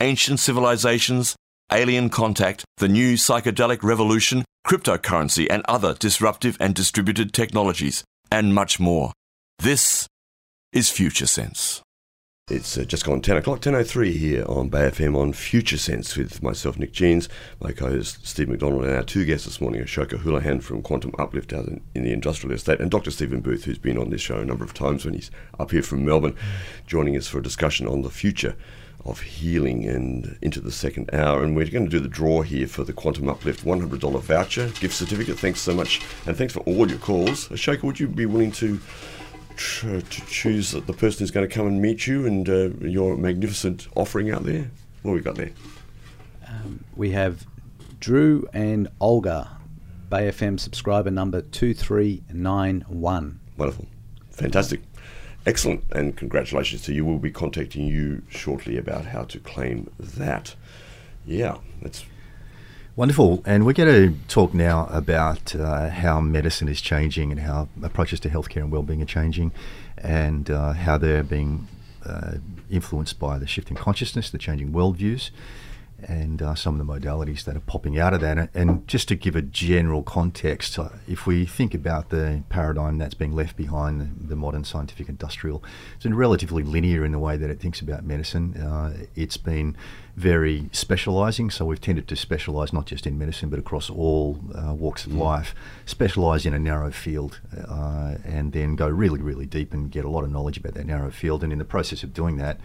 ancient civilizations, alien contact, the new psychedelic revolution, cryptocurrency, and other disruptive and distributed technologies, and much more. This is Future Sense. It's uh, just gone 10 o'clock, 10.03 here on Bay FM on Future Sense with myself, Nick Jeans, my co-host Steve McDonald, and our two guests this morning, Ashoka Houlihan from Quantum Uplift out in, in, the industrial estate, and Dr. Stephen Booth, who's been on this show a number of times when he's up here from Melbourne, joining us for a discussion on the future of healing and into the second hour. And we're going to do the draw here for the Quantum Uplift $100 voucher, gift certificate. Thanks so much. And thanks for all your calls. Ashoka, would you be willing to to choose the person who's going to come and meet you and uh, your magnificent offering out there? What have we got there? Um, we have Drew and Olga, Bay FM subscriber number 2391. Wonderful. Fantastic. Excellent, and congratulations to you. We'll be contacting you shortly about how to claim that. Yeah, that's wonderful. And we're going to talk now about uh, how medicine is changing and how approaches to healthcare and well-being are changing, and uh, how they're being uh, influenced by the shift in consciousness, the changing worldviews, and uh, some of the modalities that are popping out of that. And just to give a general context, uh, if we think about the paradigm that's being left behind the, the, modern scientific industrial, it's been relatively linear in the way that it thinks about medicine. Uh, it's been very specialising, so we've tended to specialise not just in medicine but across all uh, walks of mm. life, specialise in a narrow field, uh, and then go really, really deep and get a lot of knowledge about that narrow field. And in the process of doing that,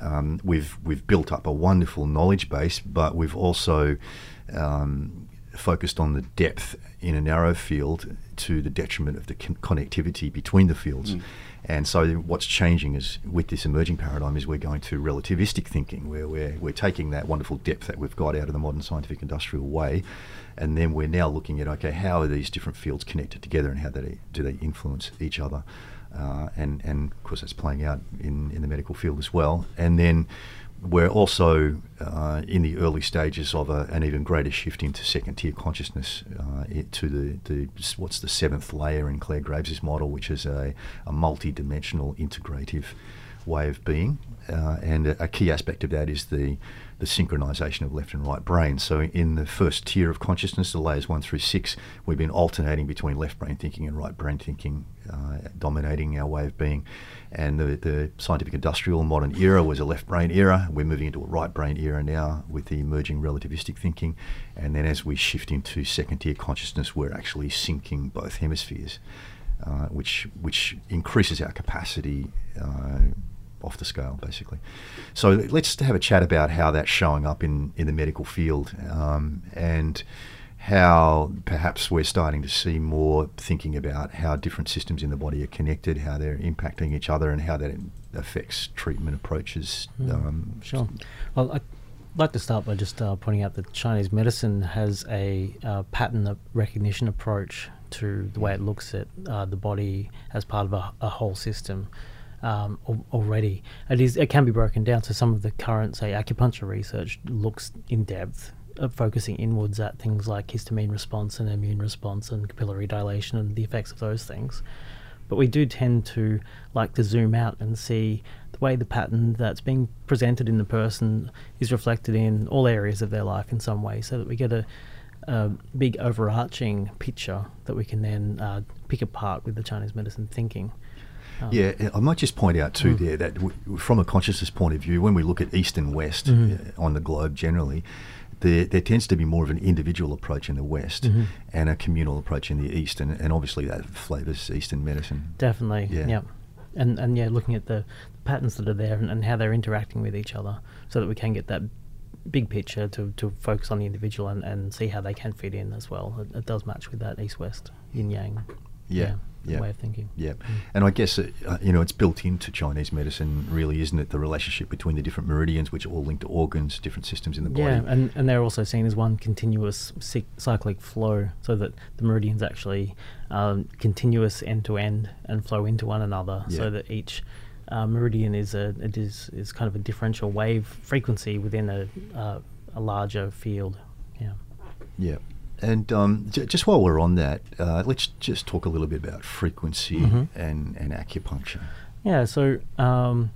um, we've we've built up a wonderful knowledge base, but we've also um, focused on the depth in a narrow field to the detriment of the con- connectivity between the fields. Mm. And so, what's changing is with this emerging paradigm is we're going to relativistic thinking, where we're we're taking that wonderful depth that we've got out of the modern scientific industrial way, and then we're now looking at okay, how are these different fields connected together, and how they, do they influence each other? Uh, and and of course that's playing out in, in the medical field as well. And then we're also uh, in the early stages of a, an even greater shift into second tier consciousness uh, to the, the what's the seventh layer in Clare Graves' model, which is a, a multi-dimensional integrative way of being. Uh, and a, a, key aspect of that is the the synchronization of left and right brain. So in the first tier of consciousness, the layers one through six, we've been alternating between left brain thinking and right brain thinking, uh, dominating our way of being. And the, the scientific industrial modern era was a left brain era. We're moving into a right brain era now with the emerging relativistic thinking. And then as we shift into second tier consciousness, we're actually syncing both hemispheres. Uh, which which increases our capacity uh, off the scale, basically. So let's have a chat about how that's showing up in, in the medical field um, and how perhaps we're starting to see more thinking about how different systems in the body are connected, how they're impacting each other, and how that affects treatment approaches. Mm, um, sure. Well, I'd like to start by just uh, pointing out that Chinese medicine has a uh, pattern recognition approach to the way it looks at uh, the body as part of a, a whole system um, already. It is it can be broken down. So some of the current, say, acupuncture research looks in depth, uh, focusing inwards at things like histamine response and immune response and capillary dilation and the effects of those things. But we do tend to like to zoom out and see the way the pattern that's being presented in the person is reflected in all areas of their life in some way, so that we get a a big overarching picture that we can then uh, pick apart with the Chinese medicine thinking. Um, yeah, I might just point out too mm. there that w- from a consciousness point of view, when we look at East and West mm-hmm. on the globe generally, there, there, tends to be more of an individual approach in the West mm-hmm. and a communal approach in the East, and, and obviously that flavours Eastern medicine. Definitely, yeah. Yep. And, and yeah, looking at the patterns that are there and, and how they're interacting with each other so that we can get that big picture to, to focus on the individual and, and see how they can fit in as well. It, it does match with that East West yin yang. Yeah. yeah. Yeah. way of thinking. Yeah, and I guess uh, uh, you know it's built into Chinese medicine, really, isn't it? The relationship between the different meridians, which are all linked to organs, different systems in the body. Yeah, and, and they're also seen as one continuous cyclic flow, so that the meridians actually um, continuous end to end and flow into one another, Yeah. so that each uh, meridian is a it is is kind of a differential wave frequency within a uh, a larger field. Yeah. Yeah. And um, j- just while we're on that, uh, let's just talk a little bit about frequency Mhm. and, and acupuncture. Yeah, so um,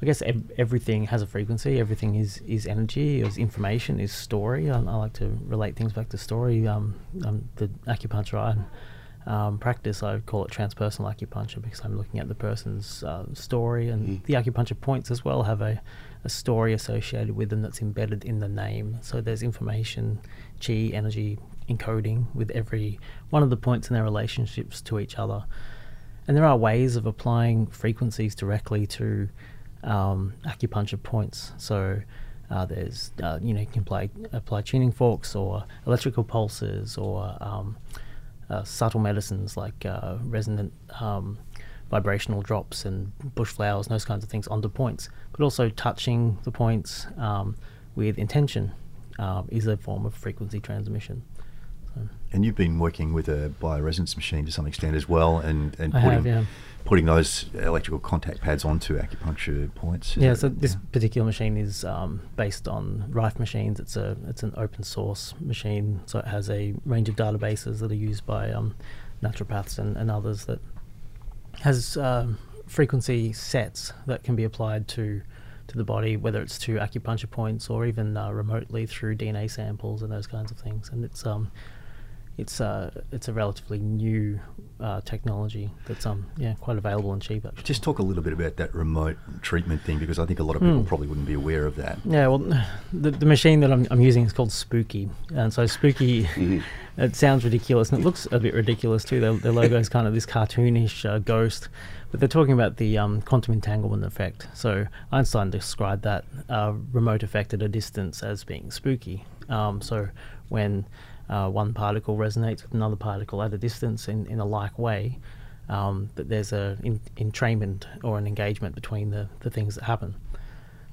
I guess ev- everything has a frequency. Everything is, is energy, is information, is story. I, I like to relate things back to story. Um, um, the acupuncture I um, practice, I call it transpersonal acupuncture because I'm looking at the person's uh, story, and the acupuncture points as well have a, a story associated with them that's embedded in the name. So there's information, chi, energy encoding with every one of the points in their relationships to each other. And there are ways of applying frequencies directly to um, acupuncture points. So uh, there's, uh, you know, you can apply, apply tuning forks or electrical pulses or um, uh, subtle medicines like uh, resonant um, vibrational drops and bush flowers and those kinds of things onto points. But also touching the points um, with intention um, is a form of frequency transmission. So, And you've been working with a bioresonance machine to some extent as well, and, and I putting, have, yeah. Putting those electrical contact pads onto acupuncture points. Yeah, so this yeah. particular machine is um, based on Rife machines. It's a it's an open source machine, so it has a range of databases that are used by um, naturopaths and, and others that has um, frequency sets that can be applied to to the body, whether it's to acupuncture points or even uh, remotely through DNA samples and those kinds of things. And it's um it's uh it's a relatively new uh, technology that's um yeah quite available and cheap actually. Just talk a little bit about that remote treatment thing because I think a lot of people Hmm. probably wouldn't be aware of that. Yeah, well, the, the machine that I'm, I'm using is called Spooky, and so Spooky, it sounds ridiculous, and it looks a bit ridiculous too. Their, their logo is kind of this cartoonish uh, ghost, but they're talking about the um, quantum entanglement effect. So Einstein described that uh, remote effect at a distance as being spooky. Um, so when uh, one particle resonates with another particle at a distance in, in a like way, um, that there's a in, entrainment or an engagement between the, the things that happen.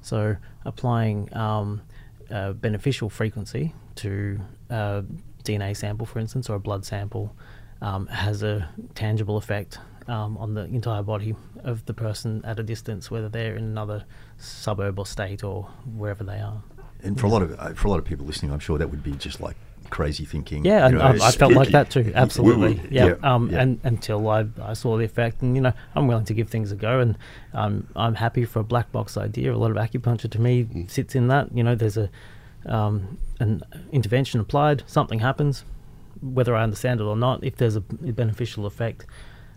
So applying um, a beneficial frequency to a DNA sample, for instance, or a blood sample, um, has a tangible effect um, on the entire body of the person at a distance, whether they're in another suburb or state or wherever they are. And for a lot of uh, for a lot of people listening, I'm sure that would be just like crazy thinking. Yeah, you know, I, I felt like that too. Absolutely. Yeah. Yeah, Um, yeah. And until I, I saw the effect, and you know, I'm willing to give things a go, and um, I'm happy for a black box idea. A lot of acupuncture to me sits in that. You know, there's a um, an intervention applied, something happens, whether I understand it or not. If there's a beneficial effect,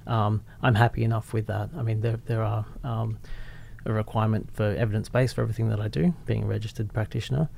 um, I'm happy enough with that. I mean, there there are um, a requirement for evidence base for everything that I do, being a registered practitioner.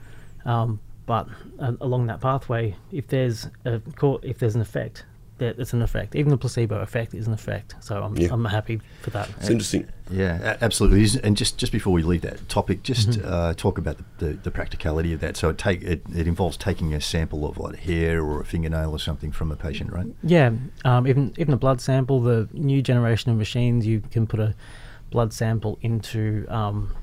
Um, but uh, along that pathway, if there's a co- if there's an effect, that it's an effect. Even the placebo effect is an effect. So I'm Yeah. I'm happy for that. It's interesting. Yeah, absolutely. And just, just before we leave that topic, just Mm-hmm. uh, talk about the, the, the practicality of that. So it take it, it involves taking a sample of like hair or a fingernail or something from a patient, right? Yeah, um, even even a blood sample. The new generation of machines, you can put a blood sample into um,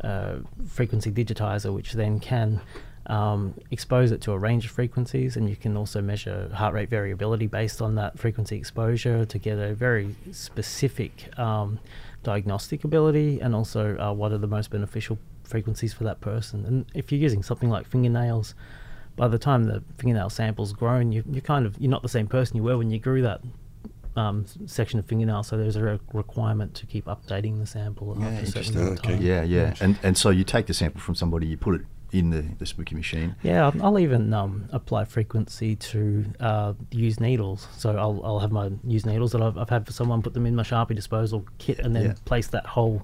a frequency digitizer, which then can um, expose it to a range of frequencies, and you can also measure heart rate variability based on that frequency exposure to get a very specific um, diagnostic ability, and also uh, what are the most beneficial frequencies for that person. And if you're using something like fingernails, by the time the fingernail sample's grown, you, you're kind of you're not the same person you were when you grew that um, section of fingernail. So there's a re- requirement to keep updating the sample Yeah, after a certain interesting. amount of Okay. time. Yeah, yeah. And and so you take the sample from somebody, you put it in the, the spooky machine. Yeah, I'll, I'll even um, apply frequency to uh, used needles. So I'll, I'll have my used needles that I've, I've had for someone put them in my Sharpie disposal kit and then Yeah. place that whole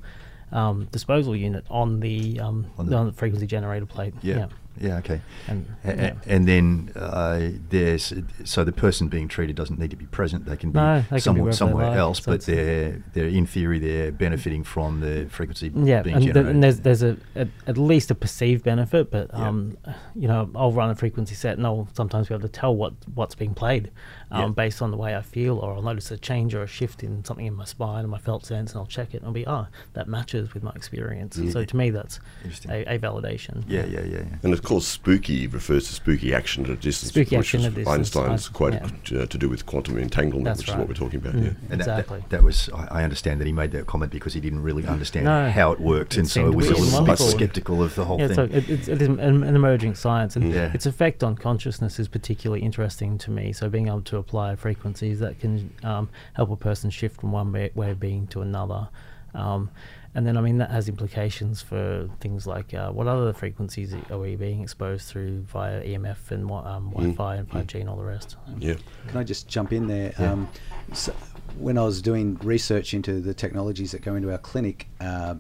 um, disposal unit on the, um, On on the- the, frequency generator plate. Yeah. Yeah, okay. And, A- a- yeah. and then uh, there's so the person being treated doesn't need to be present. They can be No, they can be somewhere, wherever like, else, so but they're they're in theory they're benefiting from the frequency Yeah, being and, the, and there's there's a, a at least a perceived benefit, but Yeah. um, you know, I'll run a frequency set and I'll sometimes be able to tell what what's being played, um, Yeah. based on the way I feel, or I'll notice a change or a shift in something in my spine or my felt sense, and I'll check it and I'll be, ah, that matches with my experience. Yeah. So to me, that's a, a validation. yeah, yeah, yeah, yeah. And of course, spooky refers to spooky action at a distance, Spooky which action is at a distance, Einstein's quote yeah. uh, to do with quantum entanglement, That's which is what we're talking about. Mm. Yeah. And that- that- Exactly. That, was, I, I understand that he made that comment because he didn't really understand No, how it worked, it and so seemed he was a little bit skeptical of the whole yeah, thing. so it, it's, it is an, an emerging science, and Yeah. its effect on consciousness is particularly interesting to me. So being able to apply frequencies that can um, help a person shift from one way, way of being to another. Um, and then, I mean, that has implications for things like uh, what other frequencies are we being exposed through via EMF and wi- um, Wi-Fi and 5G and all the rest. Yeah. Can I just jump in there? Yeah. Um, so when I was doing research into the technologies that go into our clinic, uh,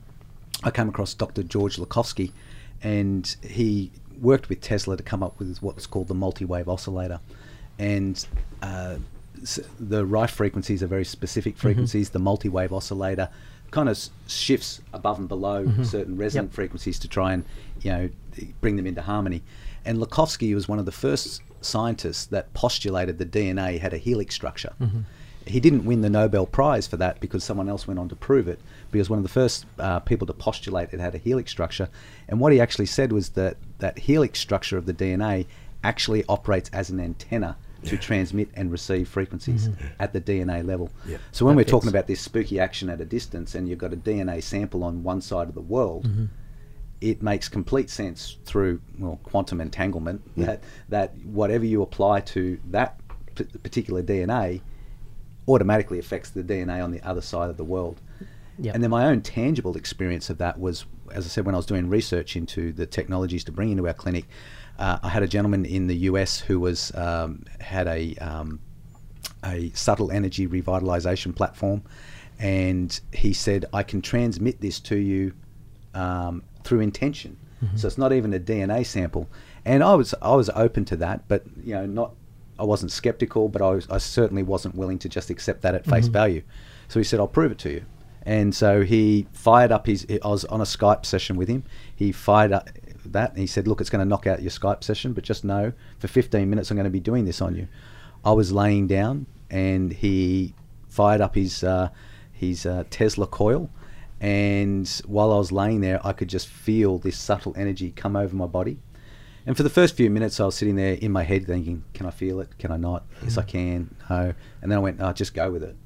I came across Dr. George Lakhovsky, and he worked with Tesla to come up with what's called the multi-wave oscillator. And uh, s- the Rife frequencies are very specific frequencies. The multi-wave oscillator kind of shifts above and below certain resonant Yep. frequencies to try and you know bring them into harmony. And Lakhovsky was one of the first scientists that postulated the DNA had a helix structure. He didn't win the Nobel Prize for that because someone else went on to prove it. But he was one of the first uh, people to postulate it had a helix structure. And what he actually said was that that helix structure of the DNA actually operates as an antenna to transmit and receive frequencies mm-hmm. at the DNA level. Yeah. So when That we're talking about this spooky action at a distance and you've got a DNA sample on one side of the world, mm-hmm. it makes complete sense through well quantum entanglement that that whatever you apply to that p- particular DNA automatically affects the DNA on the other side of the world. Yep. And then my own tangible experience of that was, as I said, when I was doing research into the technologies to bring into our clinic, uh, I had a gentleman in the US who was um, had a um, a subtle energy revitalization platform, and he said, "I can transmit this to you um, through intention. So it's not even a DNA sample." And I was I was open to that, but you know, not I wasn't skeptical, but I was I certainly wasn't willing to just accept that at face value. So he said, "I'll prove it to you." And so he fired up his. I was on a Skype session with him. He fired up that and he said, "Look, it's going to knock out your Skype session, but just know for 15 minutes I'm going to be doing this on you." I was laying down and he fired up his uh, his uh, Tesla coil, and while I was laying there, I could just feel this subtle energy come over my body. And for the first few minutes, I was sitting there in my head thinking, "Can I feel it? Can I not? Yes, I can. No." And then I went, "Oh, just go with it."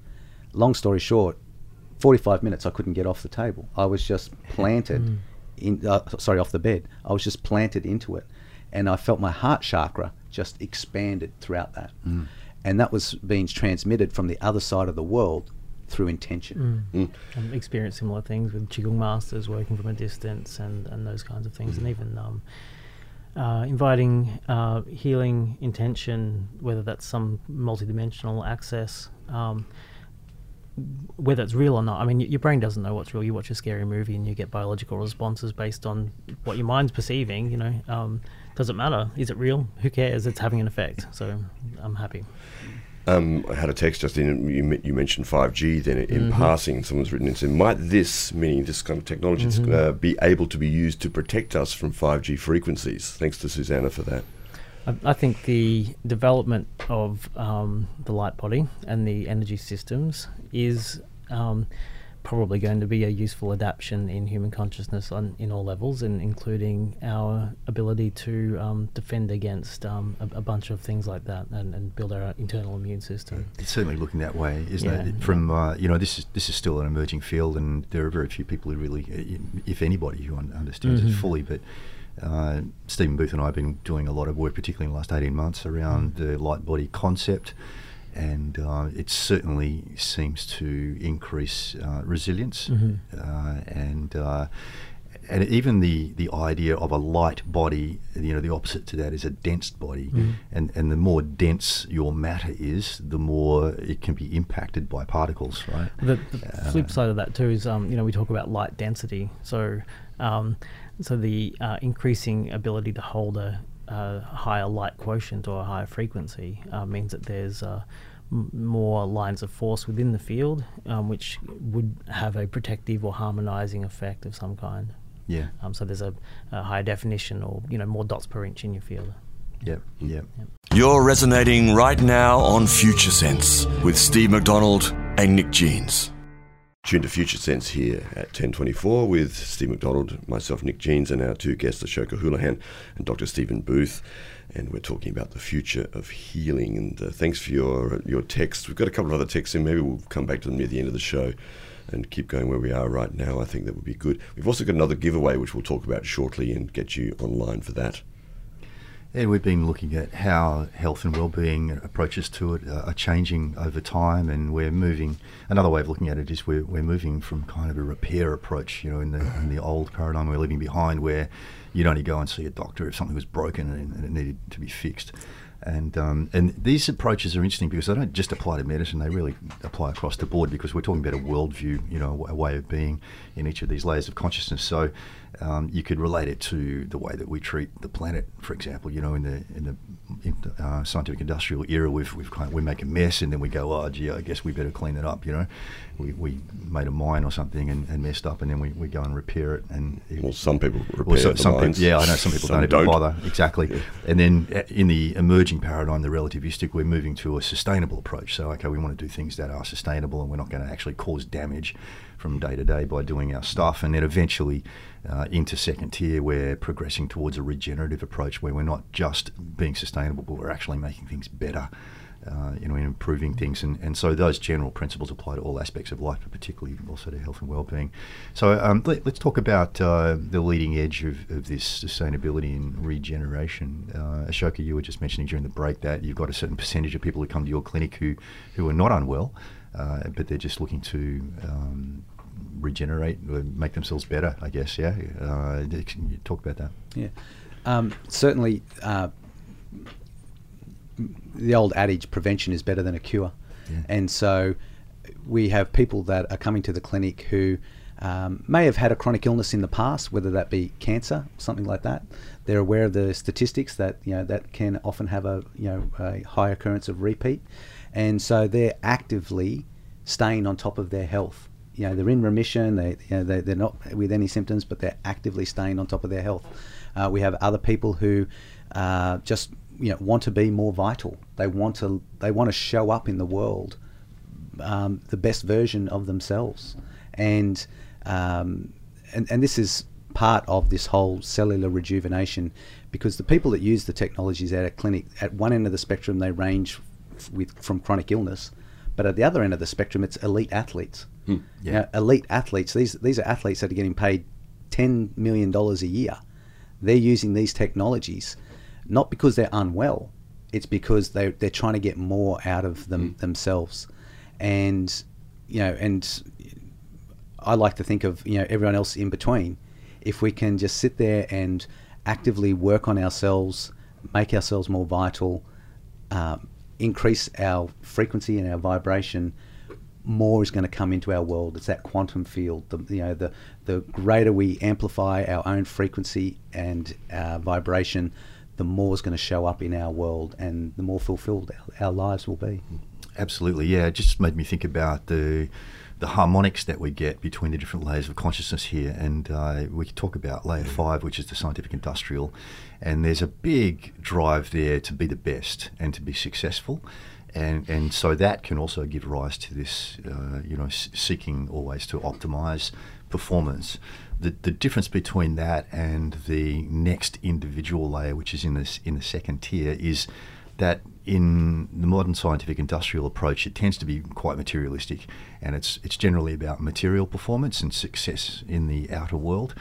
Long story short, 45 minutes I couldn't get off the table. I was just planted in uh, sorry, off the bed. I was just planted into it. And I felt my heart chakra just expanded throughout that. And that was being transmitted from the other side of the world through intention. um, experience similar things with qigong masters working from a distance and, and those kinds of things, and even um, uh, inviting uh, healing intention, whether that's some multidimensional access, um, whether it's real or not. I mean, your brain doesn't know what's real. You watch a scary movie and you get biological responses based on what your mind's perceiving. You know, um, does it matter? Is it real? Who cares? It's having an effect. So I'm happy. Um, I had a text just in. You, you mentioned 5G. Then in Mm-hmm. passing, someone's written and said, "Might this, meaning this kind of technology, Mm-hmm. uh, be able to be used to protect us from 5G frequencies?" Thanks to Susanna for that. I, I think the development of um, the light body and the energy systems is um, probably going to be a useful adaptation in human consciousness on in all levels, and including our ability to um, defend against um, a, a bunch of things like that and, and build our internal immune system. It's certainly looking that way, isn't Yeah, it? From uh, you know, this is this is still an emerging field, and there are very few people who really, uh, if anybody, who understands it Mhm. fully. But uh, Stephen Booth and I have been doing a lot of work, particularly in the last eighteen months, around the light body concept, and uh, it certainly seems to increase uh, resilience, Mhm. uh, and. Uh, and even the, the idea of a light body, you know, the opposite to that is a dense body, Mhm. and and the more dense your matter is, the more it can be impacted by particles, right? The, the Uh, flip side of that too is, um, you know, we talk about light density. So um, so the uh, increasing ability to hold a, a, higher light quotient or a higher frequency uh, means that there's uh, m- more lines of force within the field, um, which would have a protective or harmonizing effect of some kind. Yeah. Um, so there's a, a higher definition or you know more dots per inch in your field. Yep. Yep. You're resonating right now on Future Sense with Steve McDonald and Nick Jeans. Tune to Future Sense here at 1024 with Steve McDonald, myself, Nick Jeans, and our two guests, Ashoka Houlihan and Dr. Stephen Booth. And we're talking about the future of healing. And uh, thanks for your your text. We've got a couple of other texts, and maybe we'll come back to them near the end of the show and keep going where we are right now. I think that would be good. We've also got another giveaway, which we'll talk about shortly and get you online for that. And we've been looking at how health and well-being approaches to it are changing over time, and we're moving. Another way of looking at it is we're, we're moving from kind of a repair approach, you know, in the in the old paradigm we're leaving behind, where you'd only go and see a doctor if something was broken and, and it needed to be fixed. And um, and these approaches are interesting because they don't just apply to medicine; they really apply across the board because we're talking about a worldview, you know, a way of being in each of these layers of consciousness. So um, you could relate it to the way that we treat the planet, for example. You know, in the in the in the, uh, scientific industrial era, we've we've kind of, we make a mess and then we go, oh gee, I guess we better clean it up. You know, we, we made a mine or something and, and messed up, and then we, we go and repair it. And well, some people repair so, some mines. people, yeah, I know some people Some don't even don't. bother exactly. Yeah. And then uh, in the emerging paradigm, the relativistic, we're moving to a sustainable approach. So okay, we want to do things that are sustainable, and we're not going to actually cause damage from day to day by doing our stuff. And then eventually uh, into second tier, we're progressing towards a regenerative approach where we're not just being sustainable, but we're actually making things better. Uh, you know, improving things, and, and so those general principles apply to all aspects of life, but particularly also to health and well-being. So um, let, us talk about uh, the leading edge of, of this sustainability and regeneration. Uh, Ashoka, you were just mentioning during the break that you've got a certain percentage of people who come to your clinic who, who are not unwell, uh, but they're just looking to um, regenerate, make themselves better. I guess, yeah. Uh, can you talk about that? Yeah, um, certainly. Uh, the old adage, prevention is better than a cure, Yeah. and so we have people that are coming to the clinic who um, may have had a chronic illness in the past, whether that be cancer, something like that. They're aware of the statistics that you know that can often have a you know a high occurrence of repeat, and so they're actively staying on top of their health. You know, they're in remission. They you know they, they're not with any symptoms, but they're actively staying on top of their health. Uh, we have other people who uh, just you know want to be more vital. They want to they want to show up in the world um, the best version of themselves, and um, and and this is part of this whole cellular rejuvenation, because the people that use the technologies at a clinic at one end of the spectrum they range with from chronic illness, but at the other end of the spectrum it's elite athletes. Hmm. You know, elite athletes. These these are athletes that are getting paid ten million dollars a year. They're using these technologies, not because they're unwell. It's because they they're trying to get more out of them themselves, and you know, and I like to think of you know everyone else in between. If we can just sit there and actively work on ourselves, make ourselves more vital, um, increase our frequency and our vibration, more is going to come into our world. It's that quantum field. The, you know, the the greater we amplify our own frequency and uh, vibration, the more is going to show up in our world, and the more fulfilled our, our lives will be. Absolutely, yeah. It just made me think about the the harmonics that we get between the different layers of consciousness here, and uh, we could talk about layer five, which is the scientific industrial, and there's a big drive there to be the best and to be successful. And, and so that can also give rise to this, uh, you know, s- seeking always to optimize performance. The, the difference between that and the next individual layer, which is in this in the second tier, is that in the modern scientific industrial approach, it tends to be quite materialistic, and it's it's generally about material performance and success in the outer world,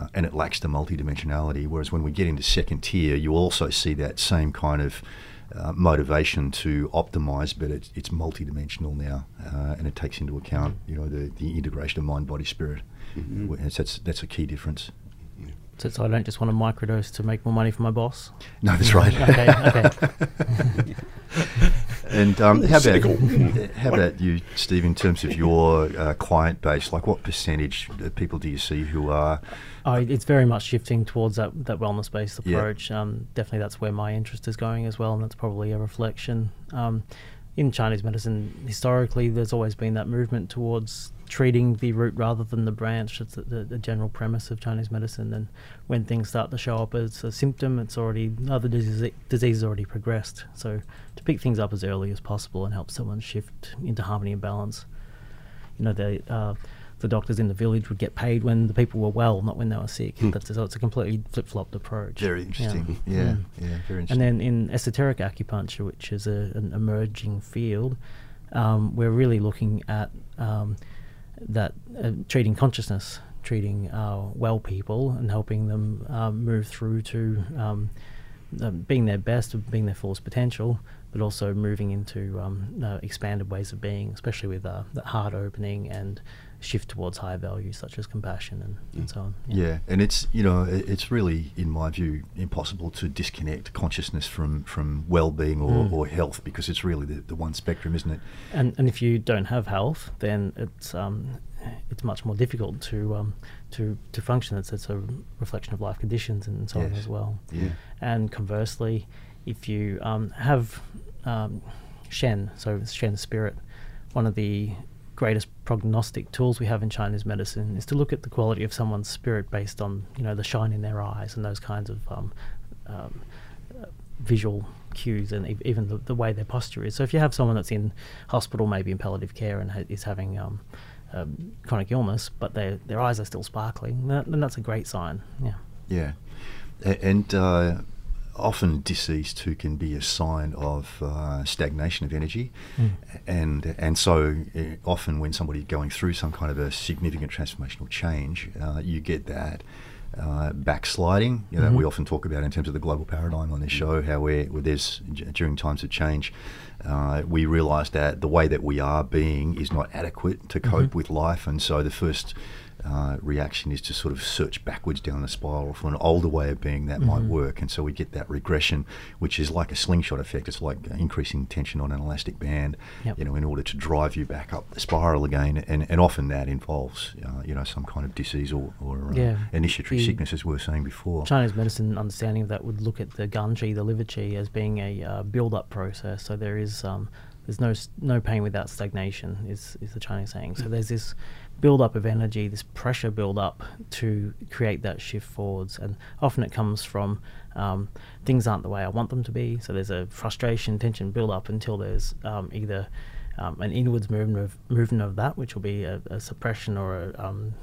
uh, and it lacks the multidimensionality. Whereas when we get into second tier, you also see that same kind of uh, motivation to optimize, but it's, it's multidimensional now, uh, and it takes into account you know the, the integration of mind, body, spirit. Whereas That's that's a key difference. So, so I don't just want to microdose to make more money for my boss. No, that's right. Okay, okay. And um, how about how about you, Steve? In terms of your uh, client base, like what percentage of people do you see who are? Oh, it's very much shifting towards that, that wellness based Yeah. approach. Um, definitely, that's where my interest is going as well, and that's probably a reflection. Um, in Chinese medicine, historically, there's always been that movement towards treating the root rather than the branch. It's the, the, the general premise of Chinese medicine. And when things start to show up as a symptom, it's already other the disease disease has already progressed. So to pick things up as early as possible and help someone shift into harmony and balance. You know, the uh, the doctors in the village would get paid when the people were well, not when they were sick. That's so it's a completely flip flopped approach. Very interesting. Yeah, Mm. yeah, very interesting. And then in esoteric acupuncture, which is a, an emerging field, um, we're really looking at um, that uh, treating consciousness, treating uh, well people, and helping them um, move through to um, uh, being their best, being their fullest potential, but also moving into um, uh, expanded ways of being, especially with uh, the heart opening and shift towards higher values such as compassion and, and so on. Yeah, and it's you know it's really in my view impossible to disconnect consciousness from from well-being or, Mm. or health because it's really the, the one spectrum, isn't it? And and if you don't have health, then it's um, it's much more difficult to um, to to function. It's it's a reflection of life conditions and so on as well. Yeah. And conversely, if you um, have um, Shen, so Shen spirit, one of the greatest prognostic tools we have in Chinese medicine is to look at the quality of someone's spirit based on you know the shine in their eyes and those kinds of um, um, visual cues and ev- even the, the way their posture is. So if you have someone that's in hospital, maybe in palliative care, and ha- is having um, um, chronic illness, but their their eyes are still sparkling, that, then that's a great sign. Yeah. Yeah, and uh, often deceased who can be a sign of uh, stagnation of energy, and and so uh, often when somebody's going through some kind of a significant transformational change, uh, you get that. Uh, backsliding, you know, Mhm. we often talk about in terms of the global paradigm on this show, how we're, where there's during times of change, uh, we realise that the way that we are being is not adequate to cope Mhm. with life, and so the first uh, reaction is to sort of search backwards down the spiral for an older way of being that might Mhm. work. And so we get that regression, which is like a slingshot effect. It's like increasing tension on an elastic band, Yep. you know, in order to drive you back up the spiral again. And, and often that involves, uh, you know, some kind of disease or, or uh, Yeah. initiatory The sickness, as we were saying before. Chinese medicine understanding of that would look at the gan qi, the liver qi, as being a uh, build-up process. So there is um, there's no no pain without stagnation is is the Chinese saying. So there's this build-up of energy, this pressure build-up to create that shift forwards, and often it comes from um, things aren't the way I want them to be. So there's a frustration, tension build-up until there's um, either um, an inwards movement of movement of that, which will be a, a suppression or a um,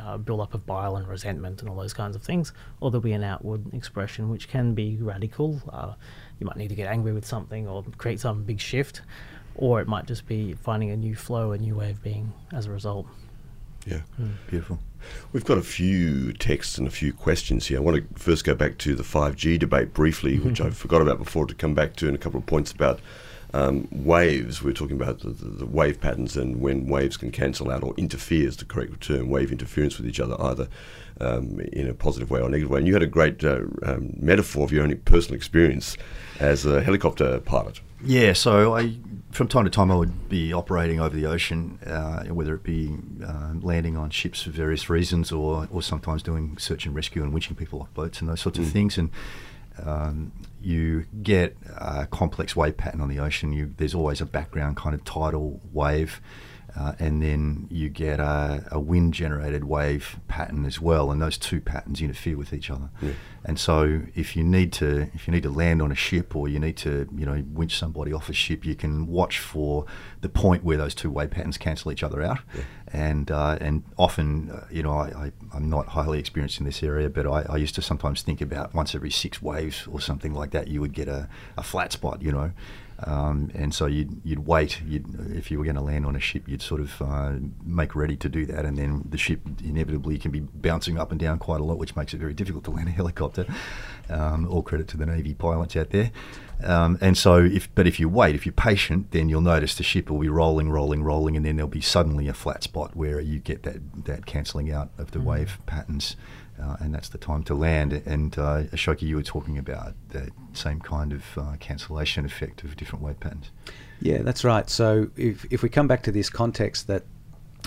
uh, build up of bile and resentment and all those kinds of things, or there'll be an outward expression which can be radical. Uh, you might need to get angry with something or create some big shift, or it might just be finding a new flow, a new way of being as a result. Yeah. Beautiful. We've got a few texts and a few questions here. I want to first go back to the 5G debate briefly, which I forgot about before, to come back to, and a couple of points about um, waves. We are talking about the, the, the wave patterns and when waves can cancel out or interfere is the correct term, wave interference with each other, either um, in a positive way or a negative way. And you had a great uh, um, metaphor of your own personal experience as a helicopter pilot. Yeah, so I, from time to time, I would be operating over the ocean, uh, whether it be uh, landing on ships for various reasons, or, or sometimes doing search and rescue and winching people off boats and those sorts of things. And um, you get a complex wave pattern on the ocean. You, there's always a background kind of tidal wave. Uh, and then you get a, a wind-generated wave pattern as well, and those two patterns interfere with each other. And so, if you need to, if you need to land on a ship or you need to, you know, winch somebody off a ship, you can watch for the point where those two wave patterns cancel each other out. And uh, and often, uh, you know, I, I, I'm not highly experienced in this area, but I, I used to sometimes think about once every six waves or something like that, you would get a, a flat spot, you know. Um, and so you'd, you'd wait. You'd, if you were going to land on a ship, you'd sort of uh, make ready to do that, and then the ship inevitably can be bouncing up and down quite a lot, which makes it very difficult to land a helicopter. Um, all credit to the Navy pilots out there. Um, and so, if but if you wait, if you're patient, then you'll notice the ship will be rolling, rolling, rolling, and then there'll be suddenly a flat spot where you get that that cancelling out of the wave patterns, uh, and that's the time to land. And uh, Ashoka, you were talking about that same kind of uh, cancellation effect of different wave patterns. Yeah, that's right. So if, if we come back to this context that,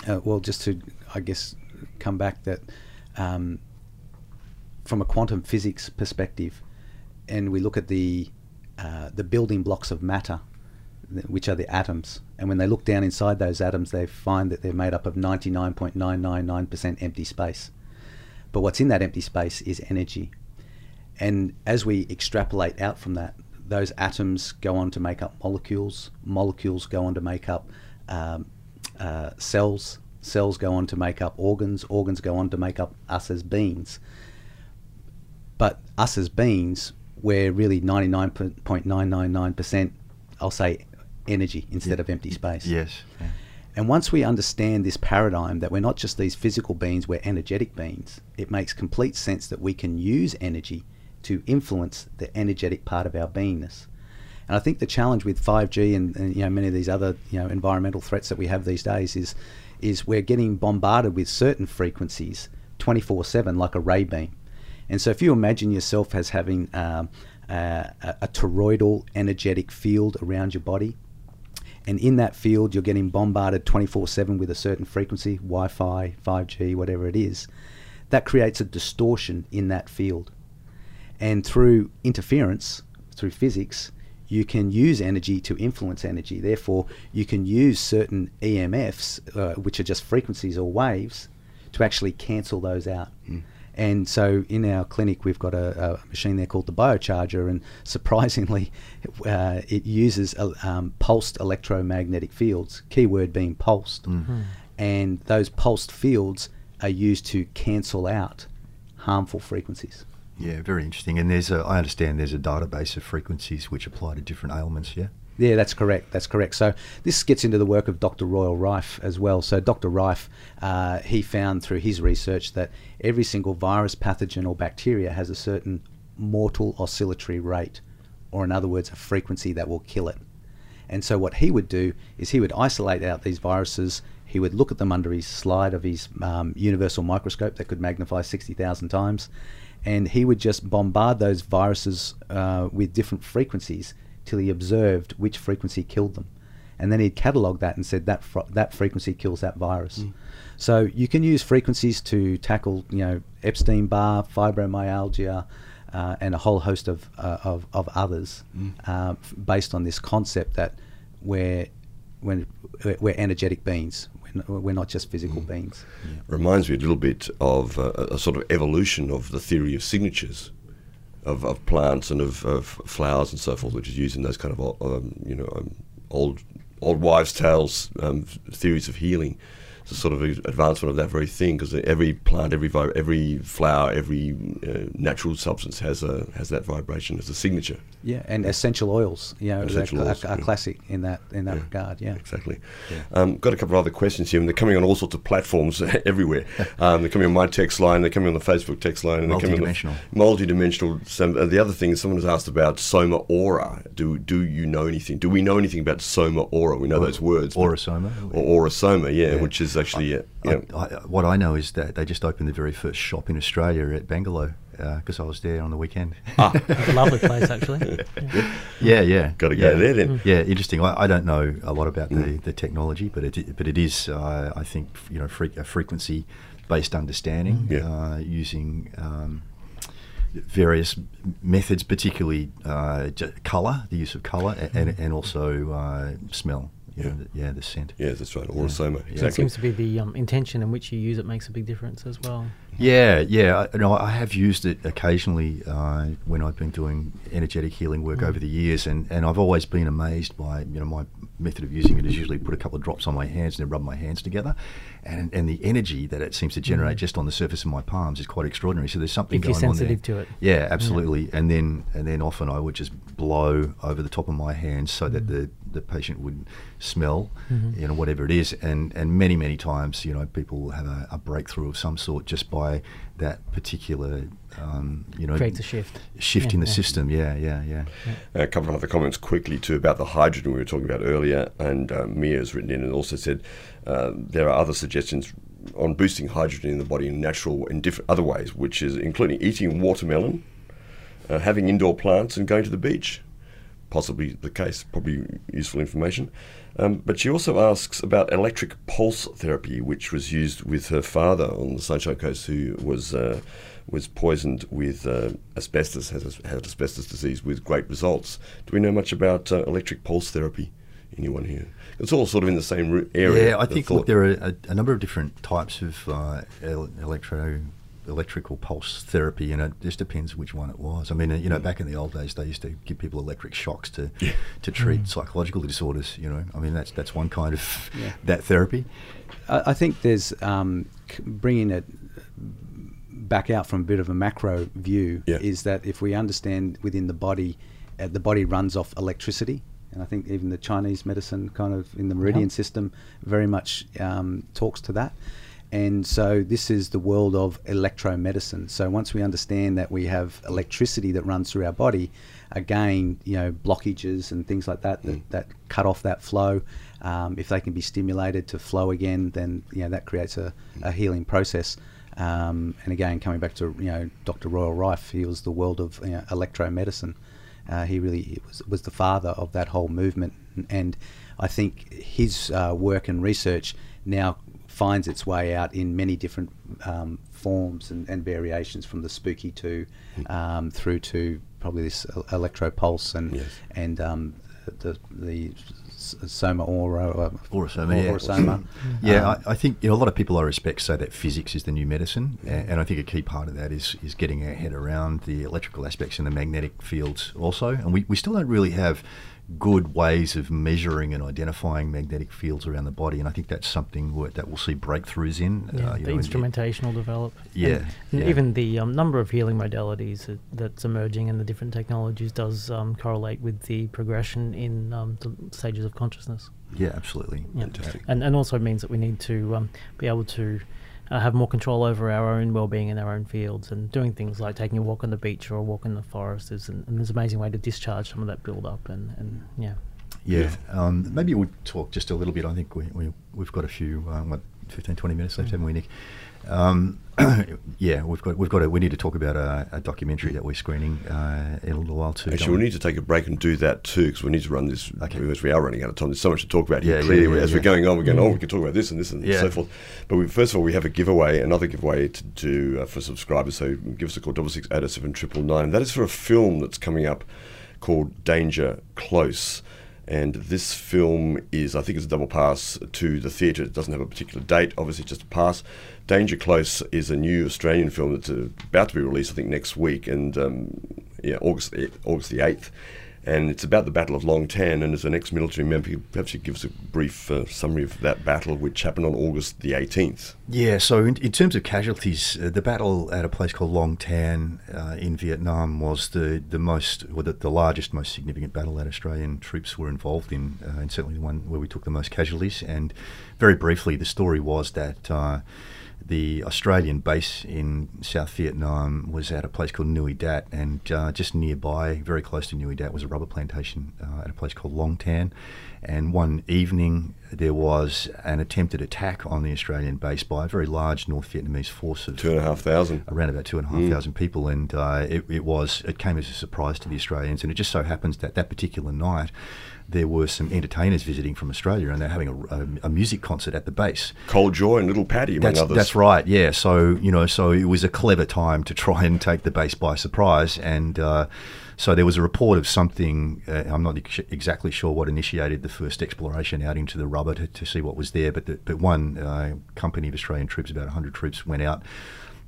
uh, well, just to, I guess, come back that um, from a quantum physics perspective, and we look at the uh, the building blocks of matter, which are the atoms, and when they look down inside those atoms, they find that they're made up of 99.999% empty space. But what's in that empty space is energy. And as we extrapolate out from that, those atoms go on to make up molecules. Molecules go on to make up um, uh, cells. Cells go on to make up organs. Organs go on to make up us as beings. But us as beings, we're really 99.999%, I'll say, energy instead of empty space. Yes. Yeah. And once we understand this paradigm that we're not just these physical beings, we're energetic beings, it makes complete sense that we can use energy to influence the energetic part of our beingness. And I think the challenge with 5G and, and, you know many of these other you know environmental threats that we have these days is is we're getting bombarded with certain frequencies 24/7 like a ray beam. And so if you imagine yourself as having um, a, a toroidal energetic field around your body, and in that field you're getting bombarded 24/7 with a certain frequency, Wi-Fi, 5G, whatever it is, that creates a distortion in that field. And through interference, through physics, you can use energy to influence energy. Therefore, you can use certain EMFs, uh, which are just frequencies or waves, to actually cancel those out. Mm. And so in our clinic, we've got a, a, machine there called the biocharger, and surprisingly, uh, it uses uh, um, pulsed electromagnetic fields, keyword being pulsed. Mm-hmm. And those pulsed fields are used to cancel out harmful frequencies. Yeah, very interesting. And there's a, I understand there's a database of frequencies which apply to different ailments. Yeah. Yeah, that's correct. That's correct. So this gets into the work of Dr. Royal Rife as well. So Dr. Rife, uh, he found through his research that every single virus, pathogen, or bacteria has a certain mortal oscillatory rate, or in other words, a frequency that will kill it. And so what he would do is he would isolate out these viruses. He would look at them under his slide of his um, universal microscope that could magnify 60,000 times, and he would just bombard those viruses uh, with different frequencies till he observed which frequency killed them. And then he'd catalogue that and said that fr- that frequency kills that virus. Mm. So you can use frequencies to tackle, you know, Epstein Barr, fibromyalgia, uh, and a whole host of uh, of, of, others, mm. uh, based on this concept that we're we're, we're energetic beings. We're not just physical mm. beings. Yeah. Reminds me a little bit of uh, a sort of evolution of the theory of signatures. Of, of plants and of, of flowers and so forth, which is used in those kind of um, you know um, old old wives' tales um, theories of healing it's a sort of advancement of that very thing because every plant, every vi- every flower, every uh, natural substance has a has that vibration as a signature. Yeah, and essential oils, you know, essential are, oils, are, are yeah. classic in that in that yeah, regard. Yeah, exactly. Yeah. Um, got a couple of other questions here, and they're coming on all sorts of platforms everywhere. Um, they're coming on my text line, they're coming on the Facebook text line, and they're coming on the multi-dimensional. Some, uh, the other thing is someone has asked about soma aura. Do do you know anything? Do we know anything about soma aura? We know those words. Aura soma. Or aura soma, yeah, which is actually I, yeah. I, I, what I know is that they just opened the very first shop in Australia at Bangalow because uh, I was there on the weekend. Ah. lovely place actually. Yeah, yeah. Got to go yeah. there then. Yeah, interesting. I, I, don't know a lot about mm. the, the technology, but it but it is uh, I think you know fre- a frequency based understanding yeah. uh, using. Um, various methods, particularly uh, color, the use of color, and, and also uh, smell yeah, the, yeah, the scent. Yeah, that's right. Or yeah. soma. Exactly. So it seems to be the um, intention in which you use it makes a big difference as well. Yeah, yeah. I, you know, I have used it occasionally uh, when I've been doing energetic healing work mm. over the years, and, and I've always been amazed by you know my method of using it is usually put a couple of drops on my hands and then rub my hands together, and and the energy that it seems to generate mm. just on the surface of my palms is quite extraordinary. So there's something if going you're sensitive to it. Yeah, absolutely. Yeah. And then and then often I would just blow over the top of my hands so mm. that the the patient would smell, you know, whatever it is, and and many many times, you know, people have a, a breakthrough of some sort just by that particular, um, you know, Creates a shift. shift Yeah, in the yeah. system. Yeah, yeah, yeah. A couple of other comments quickly too about the hydrogen we were talking about earlier, and uh, Mia has written in and also said uh, there are other suggestions on boosting hydrogen in the body in natural and different other ways, which is including eating watermelon, uh, having indoor plants, and going to the beach. Possibly the case, probably useful information. Um, but she also asks about electric pulse therapy, which was used with her father on the Sunshine Coast, who was uh, was poisoned with uh, asbestos, has had asbestos disease with great results. Do we know much about uh, electric pulse therapy? Anyone here? It's all sort of in the same area. Yeah, I think look, there are a, a number of different types of uh, el- electro electrical pulse therapy, and it just depends which one it was. I mean, you know, back in the old days, they used to give people electric shocks to to treat psychological disorders. You know, I mean, that's that's one kind of Yeah. that therapy. I, I think there's um, bringing it back out from a bit of a macro view Yeah. is that if we understand within the body, uh, the body runs off electricity. And I think even the Chinese medicine, kind of in the meridian system, very much um, talks to that. And so this is the world of electromedicine. So once we understand that we have electricity that runs through our body, again, you know, blockages and things like that that, that cut off that flow. Um, if they can be stimulated to flow again, then you know that creates a, a healing process. Um, and again, coming back to you know Dr. Royal Rife, he was the world of you know, electromedicine. Uh, he really was, was the father of that whole movement, and I think his uh, work and research now finds its way out in many different um, forms and, and variations, from the spooky to um, through to probably this electro pulse and Yes. and um, the the soma aura uh, Aura-Soma, yeah. Aura-Soma. Yeah, Um, I, I think you know a lot of people I respect say that physics is the new medicine, a- and I think a key part of that is is getting our head around the electrical aspects and the magnetic fields also. And we, we still don't really have good ways of measuring and identifying magnetic fields around the body, and I think that's something that we'll see breakthroughs in. Yeah, uh, you the know, in- instrumentation will develop. Yeah, And, and yeah. even the um, number of healing modalities that, that's emerging and the different technologies does um, correlate with the progression in um, the stages of consciousness. Yeah, absolutely. Yeah. Fantastic. And, and also means that we need to um, be able to uh, have more control over our own well-being in our own fields and doing things like taking a walk on the beach or a walk in the forest is an, an amazing way to discharge some of that build-up and, and yeah. Yeah, um, maybe we'll talk just a little bit. I think we, we, we've got a few, uh, what, 15, 20 minutes left, haven't we, Nick? Um, yeah, we've got, we've got a, we need to talk about a, a documentary that we're screening uh, in a little while too. Actually, we need to take a break and do that too, because we need to run this. Okay. Because we are running out of time. There's so much to talk about here. Yeah, Clearly, yeah, as yeah. we're going on, we're going, oh, we can talk about this and this and so forth. But we, first of all, we have a giveaway, another giveaway to do uh, for subscribers. So give us a call, double six eight oh seven triple nine. That is for a film that's coming up called Danger Close. And this film is, I think, it's a double pass to the theatre. It doesn't have a particular date, obviously, just a pass. Danger Close is a new Australian film that's about to be released, I think, next week, and um, yeah, August the, August the eighth. And it's about the Battle of Long Tan. And as an ex-military member, perhaps you give us a brief uh, summary of that battle, which happened on August the eighteenth. Yeah, so in, in terms of casualties, uh, the battle at a place called Long Tan uh, in Vietnam was the, the most, or the, the largest, most significant battle that Australian troops were involved in, uh, and certainly the one where we took the most casualties. And very briefly, the story was that uh, the Australian base in South Vietnam was at a place called Nui Dat, and uh, just nearby, very close to Nui Dat, was a rubber plantation uh, at a place called Long Tan. And one evening, there was an attempted attack on the Australian base by a very large North Vietnamese force of Two and a half thousand. around about two and a half thousand people, and uh, it, it was it came as a surprise to the Australians, and it just so happens that that particular night there were some entertainers visiting from Australia, and they're having a, a, a music concert at the base. Col Joye and Little Pattie, among That's, others. that's right, yeah. So you know, so it was a clever time to try and take the base by surprise, and uh, so there was a report of something. Uh, I'm not ex- exactly sure what initiated the first exploration out into the rubber to, to see what was there, but the, but one uh, company of Australian troops, about 100 troops, went out.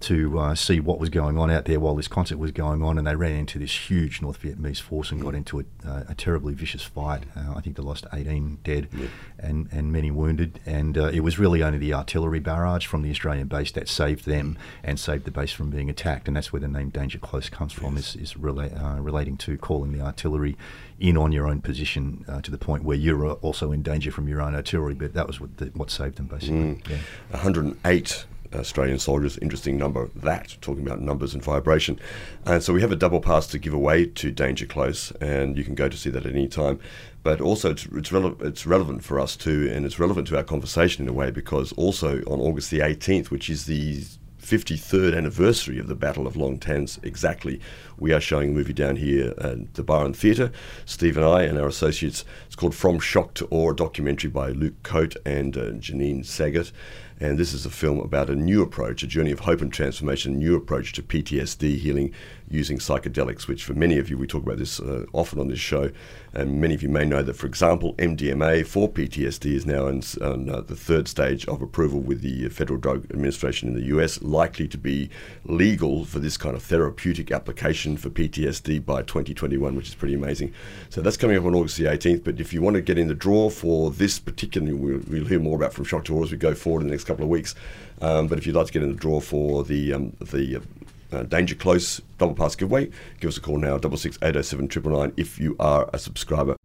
To uh, see what was going on out there while this concert was going on, and they ran into this huge North Vietnamese force and got into a, uh, a terribly vicious fight. Uh, I think they lost 18 dead yeah. and, and many wounded, and uh, it was really only the artillery barrage from the Australian base that saved them and saved the base from being attacked, and that's where the name Danger Close comes from, yes. is, is rela- uh, relating to calling the artillery in on your own position uh, to the point where you're also in danger from your own artillery, but that was what, the, what saved them basically. Mm. Yeah. 108 Australian soldiers. Interesting number, that, talking about numbers and vibration. And so we have a double pass to give away to Danger Close, and you can go to see that at any time. But also, it's, it's, rele- it's relevant for us too, and it's relevant to our conversation in a way because also on August the 18th, which is the 53rd anniversary of the Battle of Long Tans exactly. We are showing a movie down here at the Byron Theatre. Steve and I and our associates. It's called From Shock to Awe, a documentary by Luke Coate and uh, Janine Saget. And this is a film about a new approach, a journey of hope and transformation, a new approach to PTSD healing using psychedelics, which for many of you, we talk about this uh, often on this show, and many of you may know that, for example, MDMA for PTSD is now in on, uh, the third stage of approval with the Federal Drug Administration in the US, likely to be legal for this kind of therapeutic application for PTSD by 2021, which is pretty amazing. So that's coming up on August the 18th. But if you want to get in the draw for this particular, we'll, we'll hear more about from Shock to as we go forward in the next couple of weeks. Um, but if you'd like to get in the draw for the um, the uh, Danger Close double pass giveaway, give us a call now, double six eight oh seven triple nine if you are a subscriber.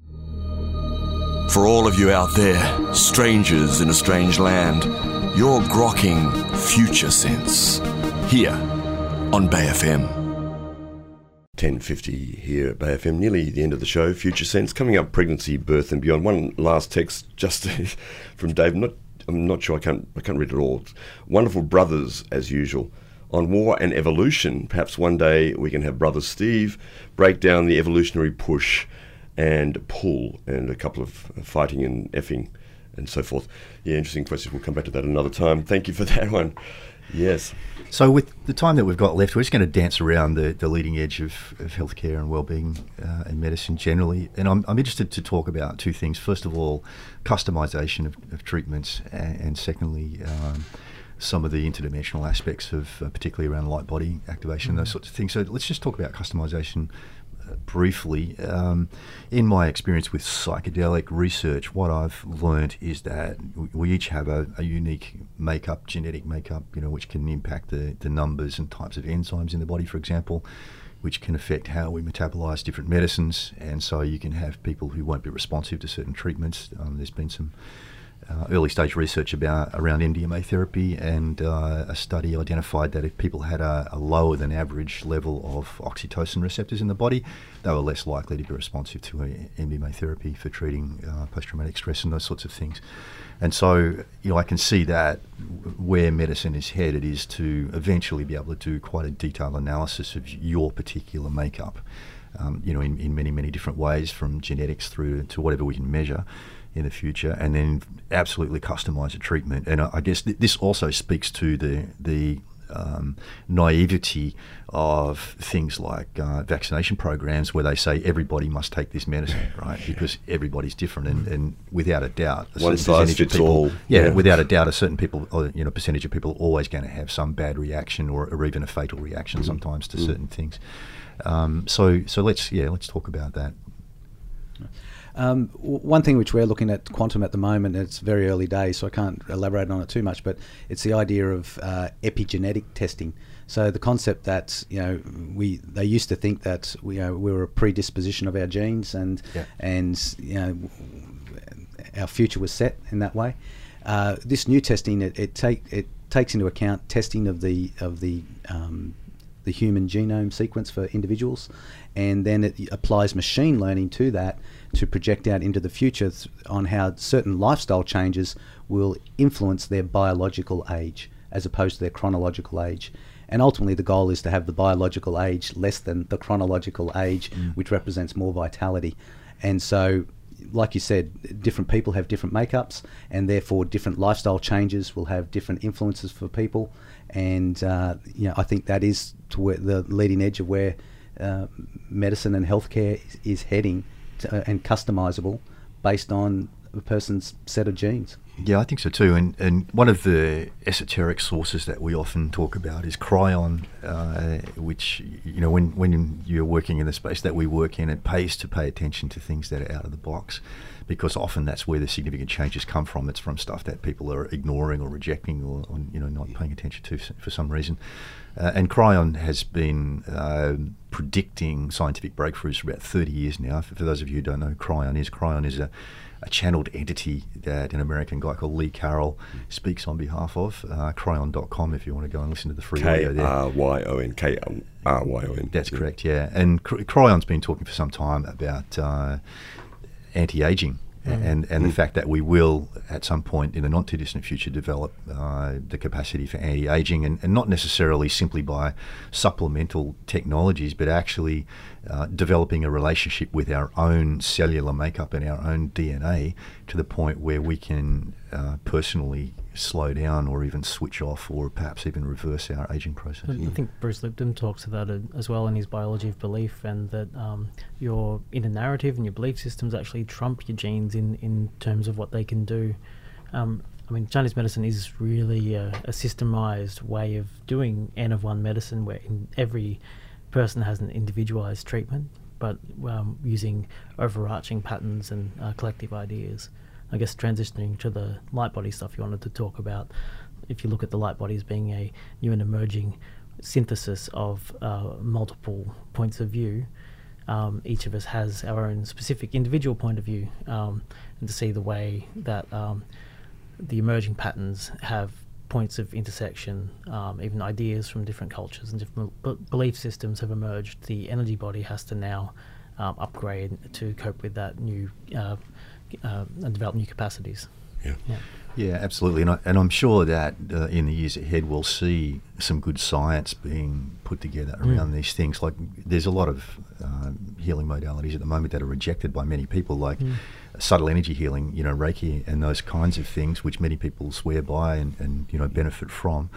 For all of you out there, strangers in a strange land, you're grokking Future Sense here on Bay FM. 10.50 here at Bay FM, nearly the end of the show. Future Sense, coming up pregnancy, birth and beyond. One last text just from Dave, not I'm not sure I can't I can't read it all. Wonderful brothers as usual. On war and evolution, perhaps one day we can have brother Steve break down the evolutionary push and pull and a couple of fighting and effing and so forth. Yeah, interesting questions. We'll come back to that another time. Thank you for that one. Yes. So, with the time that we've got left, we're just going to dance around the, the leading edge of, of healthcare and well-being uh, and medicine generally. And I'm, I'm interested to talk about two things. First of all, customisation of, of treatments, and, and secondly, um, some of the interdimensional aspects of, uh, particularly around light body activation, mm-hmm. those sorts of things. So, let's just talk about customisation briefly, um, in my experience with psychedelic research, what I've learned is that we each have a, a, unique makeup, genetic makeup, you know, which can impact the, the numbers and types of enzymes in the body, for example, which can affect how we metabolize different medicines. And so you can have people who won't be responsive to certain treatments. Um, there's been some uh, early stage research about around MDMA therapy, and uh, a study identified that if people had a, a, lower than average level of oxytocin receptors in the body, they were less likely to be responsive to MDMA therapy for treating uh, post traumatic stress and those sorts of things. And so, you know, I can see that where medicine is headed is to eventually be able to do quite a detailed analysis of your particular makeup. Um, you know, in, in many, many different ways, from genetics through to whatever we can measure in the future, and then absolutely customise a treatment. And I, I guess th- this also speaks to the the um, naivety of things like uh, vaccination programs where they say everybody must take this medicine, right? Because everybody's different, and, and without a doubt, a one size fits people, all. Yeah, yeah, without a doubt, a certain people, or, you know, percentage of people are always going to have some bad reaction or, or even a fatal reaction mm. sometimes to mm. certain things. Um, so, so let's yeah, let's talk about that. Um, one thing which we're looking at quantum at the moment, it's very early days, so I can't elaborate on it too much, but it's the idea of uh, epigenetic testing. So the concept that you know we they used to think that we, you know, we were a predisposition of our genes and yeah. and you know our future was set in that way. Uh, this new testing it, it take it takes into account testing of the of the um, the human genome sequence for individuals, and then it applies machine learning to that to project out into the future on how certain lifestyle changes will influence their biological age as opposed to their chronological age. And ultimately, the goal is to have the biological age less than the chronological age, mm. which represents more vitality. And so, like you said, different people have different makeups, and therefore, different lifestyle changes will have different influences for people. And uh, you know, I think that is to where the leading edge of where uh, medicine and healthcare is, is heading to, uh, and customizable based on a person's set of genes. Yeah, I think so too. And and one of the esoteric sources that we often talk about is Kryon, uh, which you know when when you're working in the space that we work in, it pays to pay attention to things that are out of the box, because often that's where the significant changes come from. It's from stuff that people are ignoring or rejecting or, or you know not paying attention to for some reason. Uh, and Kryon has been uh, predicting scientific breakthroughs for about 30 years now. For, for those of you who don't know, Kryon is Kryon is a a channeled entity that an American guy called Lee Carroll speaks on behalf of. Uh, Kryon.com if you want to go and listen to the free K audio there. R Y O N K R Y O N. That's correct, yeah. And Kryon's been talking for some time about uh, anti-aging and, and the fact that we will, at some point in the not too distant future, develop uh, the capacity for anti-aging, and, and not necessarily simply by supplemental technologies, but actually uh, developing a relationship with our own cellular makeup and our own DNA to the point where we can uh, personally slow down or even switch off or perhaps even reverse our aging process. I think Bruce Lipton talks about it as well in his biology of belief, and that um, your inner narrative and your belief systems actually trump your genes in, in terms of what they can do. Um, I mean, Chinese medicine is really a, a systemized way of doing N of one medicine, where every person has an individualized treatment, but um, using overarching patterns and uh, collective ideas. I guess transitioning to the light body stuff you wanted to talk about, if you look at the light body as being a new and emerging synthesis of uh, multiple points of view, um, each of us has our own specific individual point of view, um, and to see the way that um, the emerging patterns have points of intersection, um, even ideas from different cultures and different b- belief systems have emerged. The energy body has to now um, upgrade to cope with that new uh, uh, and develop new capacities. Yeah. Yeah. Yeah, absolutely, and, I, and I'm sure that uh, in the years ahead we'll see some good science being put together around Mm. these things. Like there's a lot of um, healing modalities at the moment that are rejected by many people, like Mm. subtle energy healing, you know, Reiki, and those kinds of things, which many people swear by and, and you know benefit from.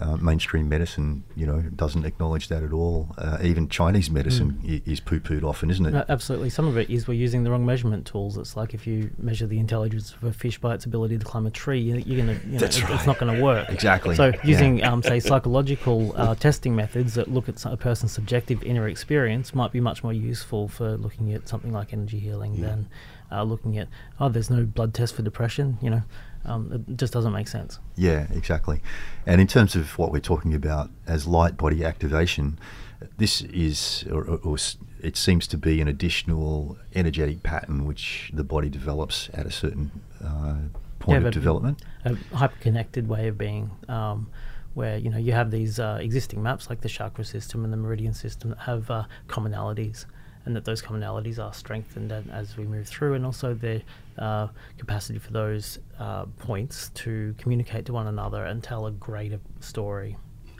Uh, mainstream medicine, you know, doesn't acknowledge that at all. Uh, even Chinese medicine i- is poo-pooed often, isn't it? Uh, absolutely. Some of it is we're using the wrong measurement tools. It's like if you measure the intelligence of a fish by its ability to climb a tree, you- you're gonna, you know, That's it- right. it's not going to work. Exactly. So Yeah. using, um, say, psychological uh, testing methods that look at a person's subjective inner experience might be much more useful for looking at something like energy healing than uh, looking at oh, there's no blood test for depression. You know, um, it just doesn't make sense. Yeah, exactly. And in terms of what we're talking about as light body activation, this is, or, or, it seems to be an additional energetic pattern which the body develops at a certain uh, point of development. A hyper-connected way of being, um, where you know you have these uh, existing maps like the chakra system and the meridian system that have uh, commonalities, and that those commonalities are strengthened as we move through, and also the uh, capacity for those uh, points to communicate to one another and tell a greater story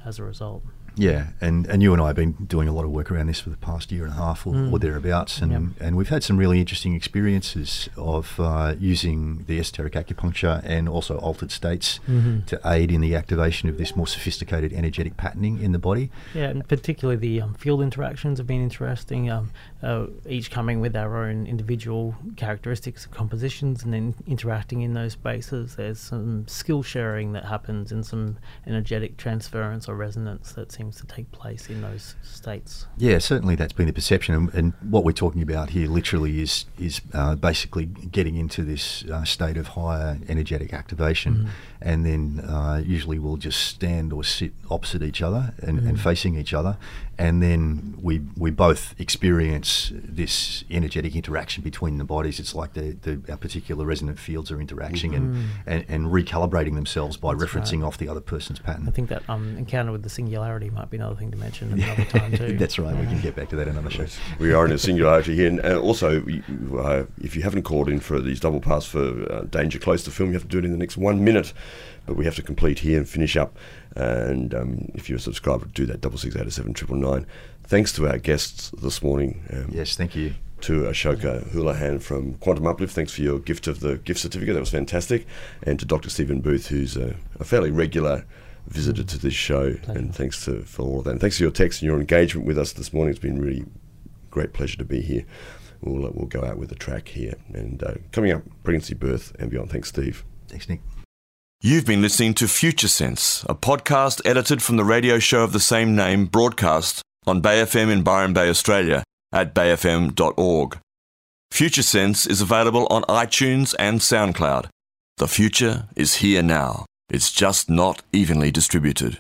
as a result. Yeah, and, and you and I have been doing a lot of work around this for the past year and a half or, Mm. or thereabouts, and, Yep. and we've had some really interesting experiences of uh, using the esoteric acupuncture and also altered states Mhm. to aid in the activation of this more sophisticated energetic patterning in the body. Yeah, and particularly the um, field interactions have been interesting. Um, uh, each coming with our own individual characteristics and compositions, and then interacting in those spaces. There's some skill sharing that happens, and some energetic transference or resonance that seems to take place in those states. Yeah, certainly that's been the perception, and, and what we're talking about here literally is is uh, basically getting into this uh, state of higher energetic activation, Mhm. and then uh, usually we'll just stand or sit opposite each other and, and Mhm. facing each other, and then we we both experience this energetic interaction between the bodies. It's like the, the our particular resonant fields are interacting Mhm. and, and and recalibrating themselves by That's referencing right. off the other person's pattern. I think that um, encounter with the singularity might be another thing to mention another time too. That's right. We can get back to that in another show. We are in a singularity here, and uh, also, uh, if you haven't called in for these double pass for uh, Danger Close to film, you have to do it in the next one minute. But we have to complete here and finish up. And um, if you're a subscriber, do that double six eight oh seven triple nine. Thanks to our guests this morning. Um, Yes, thank you. to Ashoka Houlihan from Quantum Uplift. Thanks for your gift of the gift certificate. That was fantastic. And to Dr. Stephen Booth, who's a, a fairly regular visitor to this show. Pleasure. And thanks to, for all of that. And thanks for your text and your engagement with us this morning. It's been really great pleasure to be here. We'll, uh, we'll go out with a track here. And uh, coming up, pregnancy, birth, and beyond. Thanks, Steve. Thanks, Nick. You've been listening to Future Sense, a podcast edited from the radio show of the same name, broadcast on Bay FM in Byron Bay, Australia, at bayfm.org. Future Sense is available on iTunes and SoundCloud. The future is here now. It's just not evenly distributed.